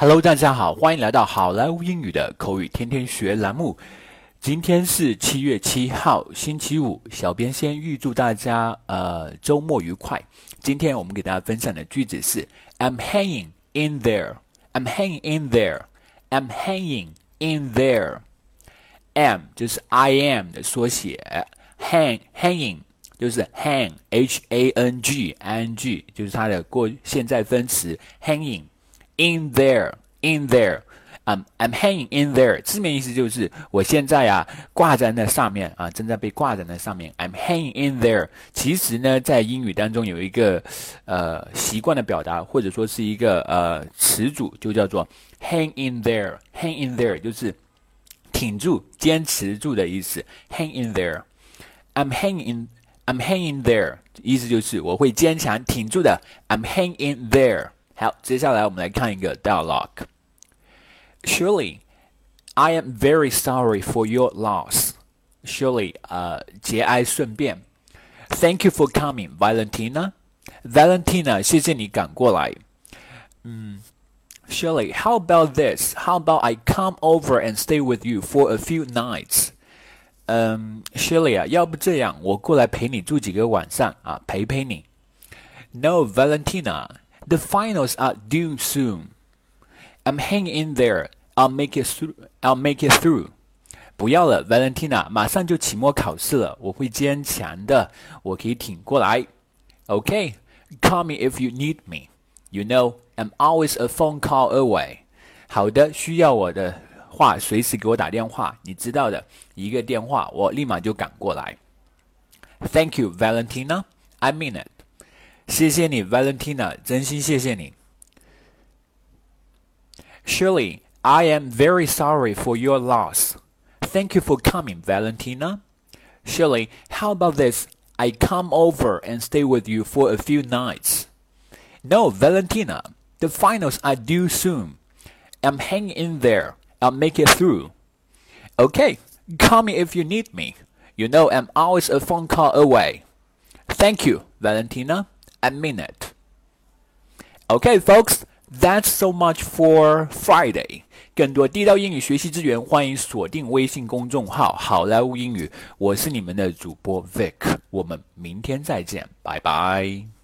Hello，大家好，欢迎来到好莱坞英语的口语天天学栏目。今天是七月七号，星期五。小编先预祝大家呃周末愉快。今天我们给大家分享的句子是 "I'm hanging in there." I'm hanging in there. I'm hanging in there. M 就是 I am 的缩写，hang hanging 就是 hang h a n g i n g 就是它的过现在分词 hanging in there in there. I'm,，I'm hanging in there，字面意思就是我现在啊挂在那上面啊，正在被挂在那上面。I'm hanging in there。其实呢，在英语当中有一个呃习惯的表达，或者说是一个呃词组，就叫做 hang in there。hang in there 就是挺住、坚持住的意思。hang in there。I'm hanging in I'm hanging there，意思就是我会坚强挺住的。I'm hanging in there。好，接下来我们来看一个 dialogue。Shirley, I am very sorry for your loss. Shirley，呃，节哀顺变。Thank you for coming, Valentina. Valentina，谢谢你赶过来。嗯，Shirley, how about this? How about I come over and stay with you for a few nights? 嗯，Shirley 啊，要不这样，我过来陪你住几个晚上啊，陪陪你。No, Valentina, the finals are due soon. I'm hanging in there. I'll make it through. I'll make it through. 不要了，Valentina，马上就期末考试了，我会坚强的，我可以挺过来。Okay, call me if you need me. You know, I'm always a phone call away. 好的，需要我的话，随时给我打电话，你知道的，一个电话，我立马就赶过来。Thank you, Valentina. I mean it. 谢谢你，Valentina，真心谢谢你。Surely, I am very sorry for your loss. Thank you for coming, Valentina. Surely, how about this? I come over and stay with you for a few nights. No, Valentina, the finals are due soon. I'm hanging in there. I'll make it through. Okay, call me if you need me. You know I'm always a phone call away. Thank you, Valentina. A minute. Okay, folks, that's so much for Friday. 更多地道英语学习资源，欢迎锁定微信公众号“好莱坞英语”。我是你们的主播 Vic，我们明天再见，拜拜。